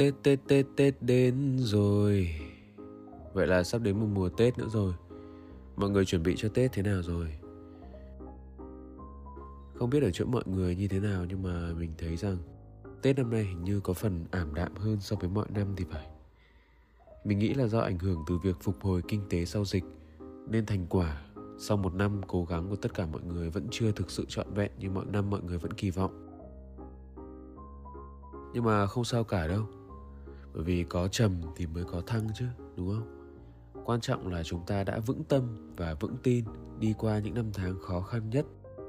Tết Tết Tết Tết đến rồi. Vậy là sắp đến một mùa Tết nữa rồi. Mọi người chuẩn bị cho Tết thế nào rồi? Không biết ở chỗ mọi người như thế nào, nhưng mà mình thấy rằng Tết năm nay hình như có phần ảm đạm hơn so với mọi năm thì phải. Mình nghĩ là do ảnh hưởng từ việc phục hồi kinh tế sau dịch, Nên thành quả sau một năm cố gắng của tất cả mọi người vẫn chưa thực sự trọn vẹn như mọi năm mọi người vẫn kỳ vọng. Nhưng mà không sao cả đâu bởi vì có trầm thì mới có thăng chứ, đúng không? Quan trọng là chúng ta đã vững tâm và vững tin đi qua những năm tháng khó khăn nhất,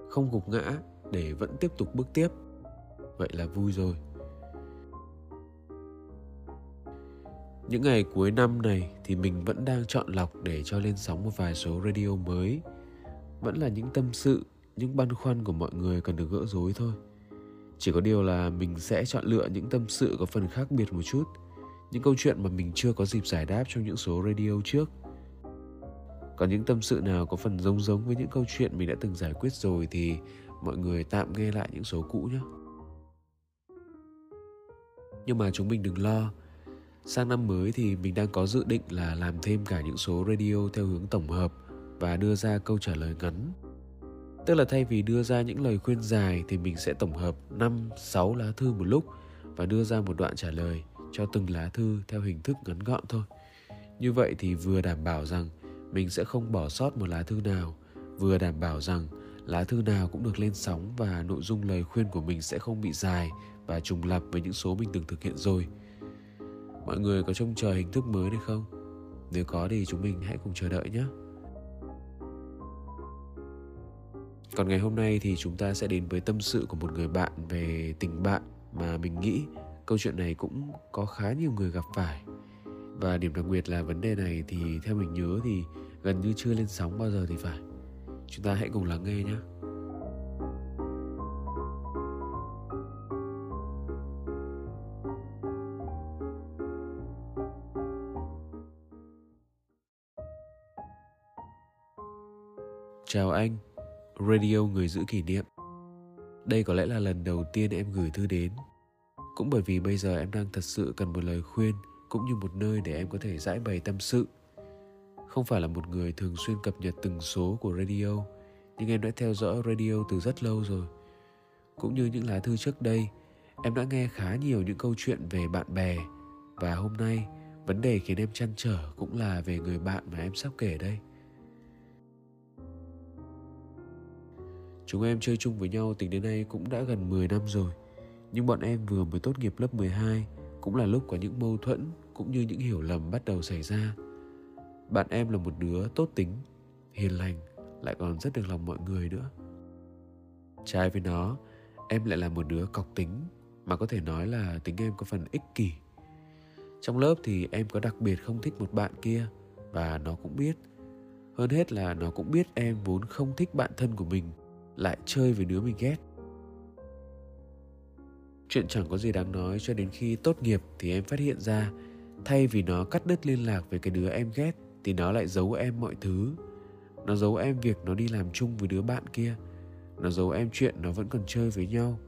không gục ngã để vẫn tiếp tục bước tiếp. Vậy là vui rồi. Những ngày cuối năm này thì mình vẫn đang chọn lọc để cho lên sóng một vài số radio mới. Vẫn là những tâm sự, những băn khoăn của mọi người cần được gỡ rối thôi. Chỉ có điều là mình sẽ chọn lựa những tâm sự có phần khác biệt một chút những câu chuyện mà mình chưa có dịp giải đáp trong những số radio trước. Còn những tâm sự nào có phần giống giống với những câu chuyện mình đã từng giải quyết rồi thì mọi người tạm nghe lại những số cũ nhé. Nhưng mà chúng mình đừng lo. Sang năm mới thì mình đang có dự định là làm thêm cả những số radio theo hướng tổng hợp và đưa ra câu trả lời ngắn. Tức là thay vì đưa ra những lời khuyên dài thì mình sẽ tổng hợp 5, 6 lá thư một lúc và đưa ra một đoạn trả lời cho từng lá thư theo hình thức ngắn gọn thôi. Như vậy thì vừa đảm bảo rằng mình sẽ không bỏ sót một lá thư nào, vừa đảm bảo rằng lá thư nào cũng được lên sóng và nội dung lời khuyên của mình sẽ không bị dài và trùng lặp với những số mình từng thực hiện rồi. Mọi người có trông chờ hình thức mới này không? Nếu có thì chúng mình hãy cùng chờ đợi nhé. Còn ngày hôm nay thì chúng ta sẽ đến với tâm sự của một người bạn về tình bạn mà mình nghĩ câu chuyện này cũng có khá nhiều người gặp phải. Và điểm đặc biệt là vấn đề này thì theo mình nhớ thì gần như chưa lên sóng bao giờ thì phải. Chúng ta hãy cùng lắng nghe nhé Chào anh, Radio Người Giữ Kỷ Niệm. Đây có lẽ là lần đầu tiên em gửi thư đến cũng bởi vì bây giờ em đang thật sự cần một lời khuyên, cũng như một nơi để em có thể giải bày tâm sự. Không phải là một người thường xuyên cập nhật từng số của radio, nhưng em đã theo dõi radio từ rất lâu rồi. Cũng như những lá thư trước đây, em đã nghe khá nhiều những câu chuyện về bạn bè, và hôm nay, vấn đề khiến em chăn trở cũng là về người bạn mà em sắp kể đây. Chúng em chơi chung với nhau tính đến nay cũng đã gần 10 năm rồi nhưng bọn em vừa mới tốt nghiệp lớp 12 cũng là lúc có những mâu thuẫn cũng như những hiểu lầm bắt đầu xảy ra. Bạn em là một đứa tốt tính, hiền lành, lại còn rất được lòng mọi người nữa. Trái với nó, em lại là một đứa cọc tính mà có thể nói là tính em có phần ích kỷ. Trong lớp thì em có đặc biệt không thích một bạn kia và nó cũng biết. Hơn hết là nó cũng biết em vốn không thích bạn thân của mình lại chơi với đứa mình ghét Chuyện chẳng có gì đáng nói, cho đến khi tốt nghiệp thì em phát hiện ra, thay vì nó cắt đứt liên lạc với cái đứa em ghét, thì nó lại giấu em mọi thứ. Nó giấu em việc nó đi làm chung với đứa bạn kia. Nó giấu em chuyện nó vẫn còn chơi với nhau.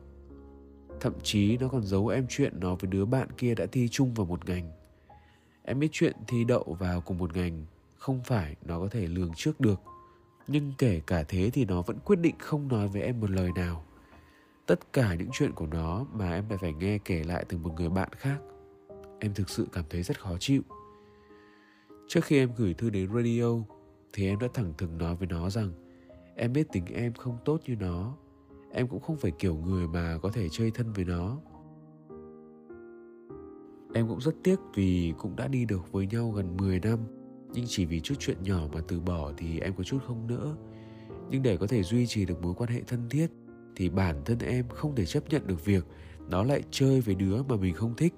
Thậm chí nó còn giấu em chuyện nó với đứa bạn kia đã thi chung vào một ngành. Em biết chuyện thi đậu vào cùng một ngành không phải nó có thể lường trước được. Nhưng kể cả thế thì nó vẫn quyết định không nói với em một lời nào tất cả những chuyện của nó mà em lại phải nghe kể lại từ một người bạn khác. Em thực sự cảm thấy rất khó chịu. Trước khi em gửi thư đến radio, thì em đã thẳng thừng nói với nó rằng em biết tính em không tốt như nó. Em cũng không phải kiểu người mà có thể chơi thân với nó. Em cũng rất tiếc vì cũng đã đi được với nhau gần 10 năm, nhưng chỉ vì chút chuyện nhỏ mà từ bỏ thì em có chút không nỡ. Nhưng để có thể duy trì được mối quan hệ thân thiết thì bản thân em không thể chấp nhận được việc nó lại chơi với đứa mà mình không thích.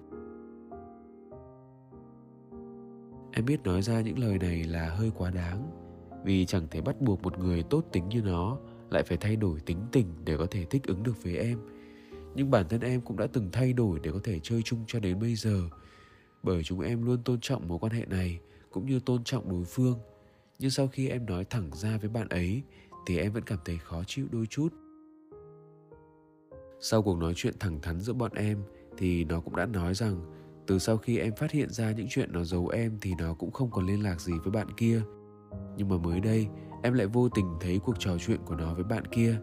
Em biết nói ra những lời này là hơi quá đáng, vì chẳng thể bắt buộc một người tốt tính như nó lại phải thay đổi tính tình để có thể thích ứng được với em. Nhưng bản thân em cũng đã từng thay đổi để có thể chơi chung cho đến bây giờ, bởi chúng em luôn tôn trọng mối quan hệ này cũng như tôn trọng đối phương. Nhưng sau khi em nói thẳng ra với bạn ấy thì em vẫn cảm thấy khó chịu đôi chút sau cuộc nói chuyện thẳng thắn giữa bọn em thì nó cũng đã nói rằng từ sau khi em phát hiện ra những chuyện nó giấu em thì nó cũng không còn liên lạc gì với bạn kia. Nhưng mà mới đây, em lại vô tình thấy cuộc trò chuyện của nó với bạn kia.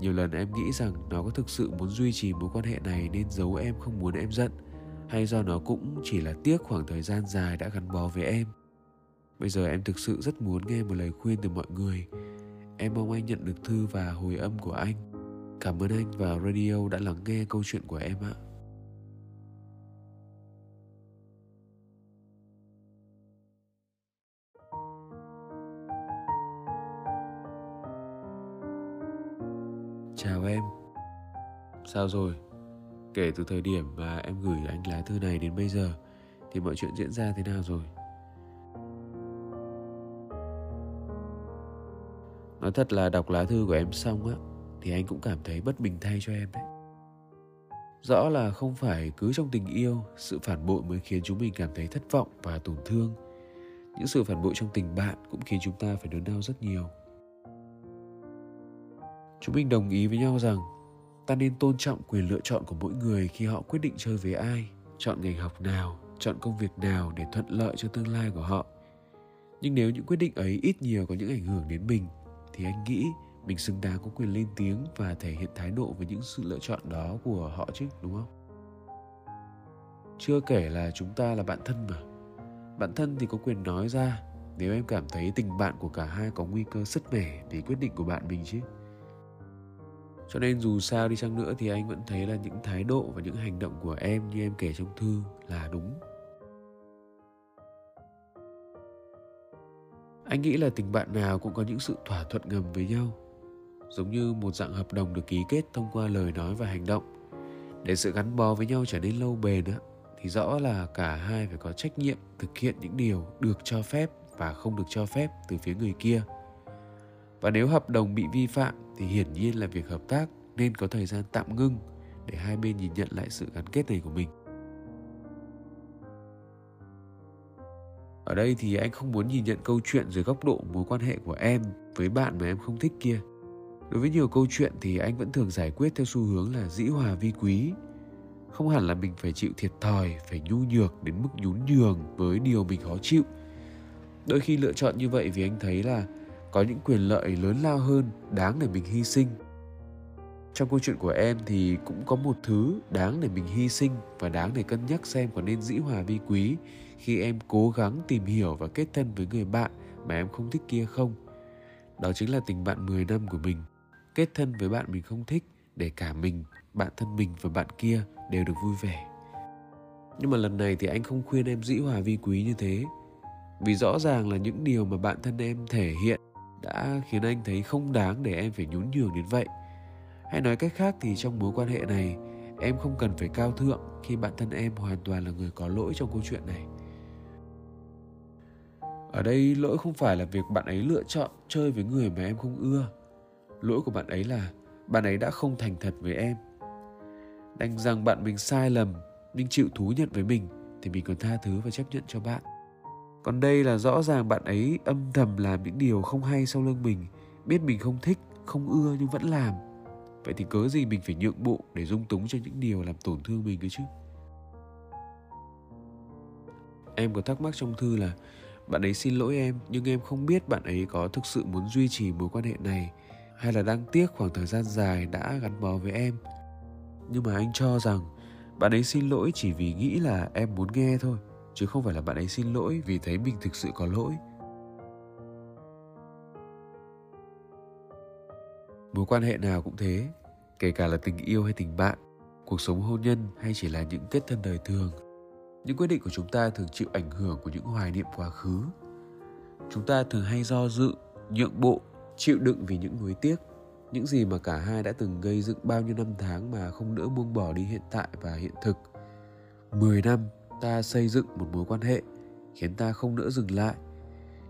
Nhiều lần em nghĩ rằng nó có thực sự muốn duy trì mối quan hệ này nên giấu em không muốn em giận, hay do nó cũng chỉ là tiếc khoảng thời gian dài đã gắn bó với em. Bây giờ em thực sự rất muốn nghe một lời khuyên từ mọi người. Em mong anh nhận được thư và hồi âm của anh cảm ơn anh và radio đã lắng nghe câu chuyện của em ạ Chào em Sao rồi? Kể từ thời điểm mà em gửi anh lá thư này đến bây giờ, Thì mọi chuyện diễn ra thế nào rồi? Nói thật là đọc lá thư của em xong á thì anh cũng cảm thấy bất bình thay cho em đấy. Rõ là không phải cứ trong tình yêu, Sự phản bội mới khiến chúng mình cảm thấy thất vọng và tổn thương. Những sự phản bội trong tình bạn cũng khiến chúng ta phải đớn đau rất nhiều. Chúng mình đồng ý với nhau rằng, ta nên tôn trọng quyền lựa chọn của mỗi người khi họ quyết định chơi với ai, chọn ngành học nào, chọn công việc nào để thuận lợi cho tương lai của họ. Nhưng nếu những quyết định ấy ít nhiều có những ảnh hưởng đến mình, thì anh nghĩ mình xứng đáng có quyền lên tiếng và thể hiện thái độ với những sự lựa chọn đó của họ chứ, đúng không? Chưa kể là chúng ta là bạn thân mà. Bạn thân thì có quyền nói ra nếu em cảm thấy tình bạn của cả hai có nguy cơ sứt mẻ vì quyết định của bạn mình chứ. Cho nên dù sao đi chăng nữa thì anh vẫn thấy là những thái độ và những hành động của em như em kể trong thư là đúng. Anh nghĩ là tình bạn nào cũng có những sự thỏa thuận ngầm với nhau giống như một dạng hợp đồng được ký kết thông qua lời nói và hành động để sự gắn bó với nhau trở nên lâu bền thì rõ là cả hai phải có trách nhiệm thực hiện những điều được cho phép và không được cho phép từ phía người kia và nếu hợp đồng bị vi phạm thì hiển nhiên là việc hợp tác nên có thời gian tạm ngưng để hai bên nhìn nhận lại sự gắn kết này của mình. Ở đây thì anh không muốn nhìn nhận câu chuyện dưới góc độ mối quan hệ của em với bạn mà em không thích kia. Đối với nhiều câu chuyện thì anh vẫn thường giải quyết theo xu hướng là dĩ hòa vi quý. Không hẳn là mình phải chịu thiệt thòi, phải nhu nhược đến mức nhún nhường với điều mình khó chịu. Đôi khi lựa chọn như vậy vì anh thấy là có những quyền lợi lớn lao hơn đáng để mình hy sinh trong câu chuyện của em thì cũng có một thứ đáng để mình hy sinh và đáng để cân nhắc xem có nên dĩ hòa vi quý khi em cố gắng tìm hiểu và kết thân với người bạn mà em không thích kia không. Đó chính là tình bạn 10 năm của mình. Kết thân với bạn mình không thích để cả mình, bạn thân mình và bạn kia đều được vui vẻ. Nhưng mà lần này thì anh không khuyên em dĩ hòa vi quý như thế. Vì rõ ràng là những điều mà bạn thân em thể hiện đã khiến anh thấy không đáng để em phải nhún nhường đến vậy hay nói cách khác thì trong mối quan hệ này em không cần phải cao thượng khi bạn thân em hoàn toàn là người có lỗi trong câu chuyện này ở đây lỗi không phải là việc bạn ấy lựa chọn chơi với người mà em không ưa lỗi của bạn ấy là bạn ấy đã không thành thật với em. Đành rằng bạn mình sai lầm, nhưng chịu thú nhận với mình thì mình còn tha thứ và chấp nhận cho bạn. Còn đây là rõ ràng bạn ấy âm thầm làm những điều không hay sau lưng mình, biết mình không thích, không ưa nhưng vẫn làm. Vậy thì cớ gì mình phải nhượng bộ để dung túng cho những điều làm tổn thương mình cơ chứ? Em có thắc mắc trong thư là, bạn ấy xin lỗi em, nhưng em không biết bạn ấy có thực sự muốn duy trì mối quan hệ này hay là đang tiếc khoảng thời gian dài đã gắn bó với em? Nhưng mà anh cho rằng bạn ấy xin lỗi chỉ vì nghĩ là em muốn nghe thôi, chứ không phải là bạn ấy xin lỗi vì thấy mình thực sự có lỗi. Mối quan hệ nào cũng thế, kể cả là tình yêu hay tình bạn, cuộc sống hôn nhân hay chỉ là những kết thân đời thường, những quyết định của chúng ta thường chịu ảnh hưởng của những hoài niệm quá khứ. Chúng ta thường hay do dự, nhượng bộ chịu đựng vì những nuối tiếc. Những gì mà cả hai đã từng gây dựng bao nhiêu năm tháng mà không nỡ buông bỏ đi hiện tại và hiện thực. 10 năm ta xây dựng một mối quan hệ, khiến ta không nỡ dừng lại.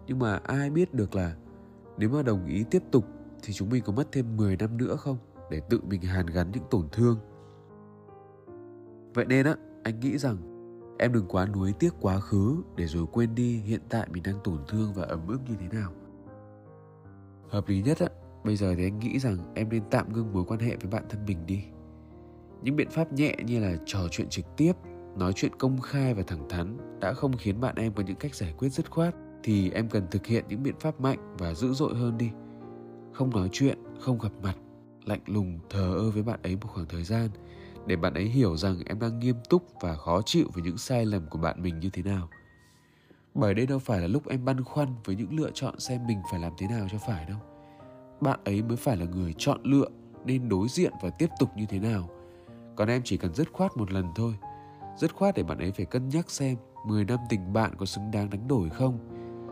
Nhưng mà ai biết được là nếu mà đồng ý tiếp tục thì chúng mình có mất thêm 10 năm nữa không để tự mình hàn gắn những tổn thương? Vậy nên á, anh nghĩ rằng em đừng quá nuối tiếc quá khứ để rồi quên đi hiện tại mình đang tổn thương và ấm ức như thế nào hợp lý nhất á. Bây giờ thì anh nghĩ rằng em nên tạm ngưng mối quan hệ với bạn thân mình đi. Những biện pháp nhẹ như là trò chuyện trực tiếp, nói chuyện công khai và thẳng thắn đã không khiến bạn em có những cách giải quyết dứt khoát thì em cần thực hiện những biện pháp mạnh và dữ dội hơn đi. Không nói chuyện, không gặp mặt, lạnh lùng thờ ơ với bạn ấy một khoảng thời gian để bạn ấy hiểu rằng em đang nghiêm túc và khó chịu với những sai lầm của bạn mình như thế nào bởi đây đâu phải là lúc em băn khoăn với những lựa chọn xem mình phải làm thế nào cho phải đâu. Bạn ấy mới phải là người chọn lựa nên đối diện và tiếp tục như thế nào. Còn em chỉ cần dứt khoát một lần thôi. Dứt khoát để bạn ấy phải cân nhắc xem 10 năm tình bạn có xứng đáng đánh đổi không.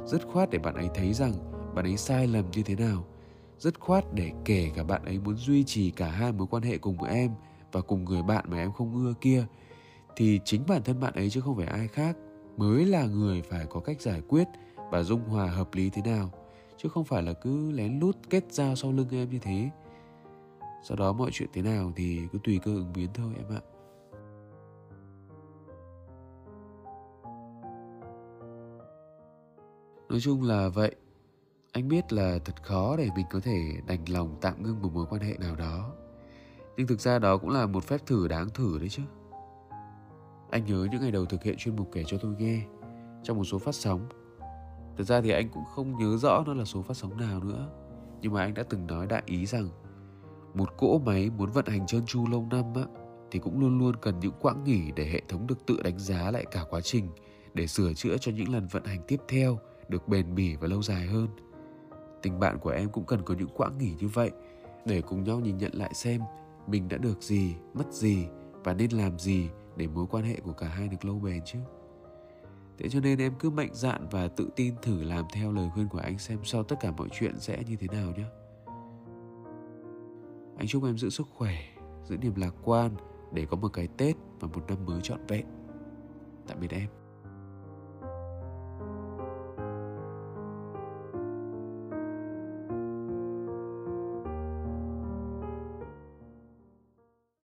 Dứt khoát để bạn ấy thấy rằng bạn ấy sai lầm như thế nào. Dứt khoát để kể cả bạn ấy muốn duy trì cả hai mối quan hệ cùng em và cùng người bạn mà em không ưa kia, thì chính bản thân bạn ấy chứ không phải ai khác mới là người phải có cách giải quyết và dung hòa hợp lý thế nào, chứ không phải là cứ lén lút kết giao sau lưng em như thế. Sau đó mọi chuyện thế nào thì cứ tùy cơ ứng biến thôi em ạ. Nói chung là vậy. Anh biết là thật khó để mình có thể đành lòng tạm ngưng một mối quan hệ nào đó. Nhưng thực ra đó cũng là một phép thử đáng thử đấy chứ anh nhớ những ngày đầu thực hiện chuyên mục kể cho tôi nghe trong một số phát sóng. Thực ra thì anh cũng không nhớ rõ nó là số phát sóng nào nữa. Nhưng mà anh đã từng nói đại ý rằng Một cỗ máy muốn vận hành trơn tru lâu năm á Thì cũng luôn luôn cần những quãng nghỉ để hệ thống được tự đánh giá lại cả quá trình Để sửa chữa cho những lần vận hành tiếp theo được bền bỉ và lâu dài hơn. Tình bạn của em cũng cần có những quãng nghỉ như vậy Để cùng nhau nhìn nhận lại xem mình đã được gì, mất gì và nên làm gì để mối quan hệ của cả hai được lâu bền chứ Thế cho nên em cứ mạnh dạn và tự tin thử làm theo lời khuyên của anh xem sau tất cả mọi chuyện sẽ như thế nào nhé. Anh chúc em giữ sức khỏe, giữ niềm lạc quan để có một cái Tết và một năm mới trọn vẹn. Tạm biệt em.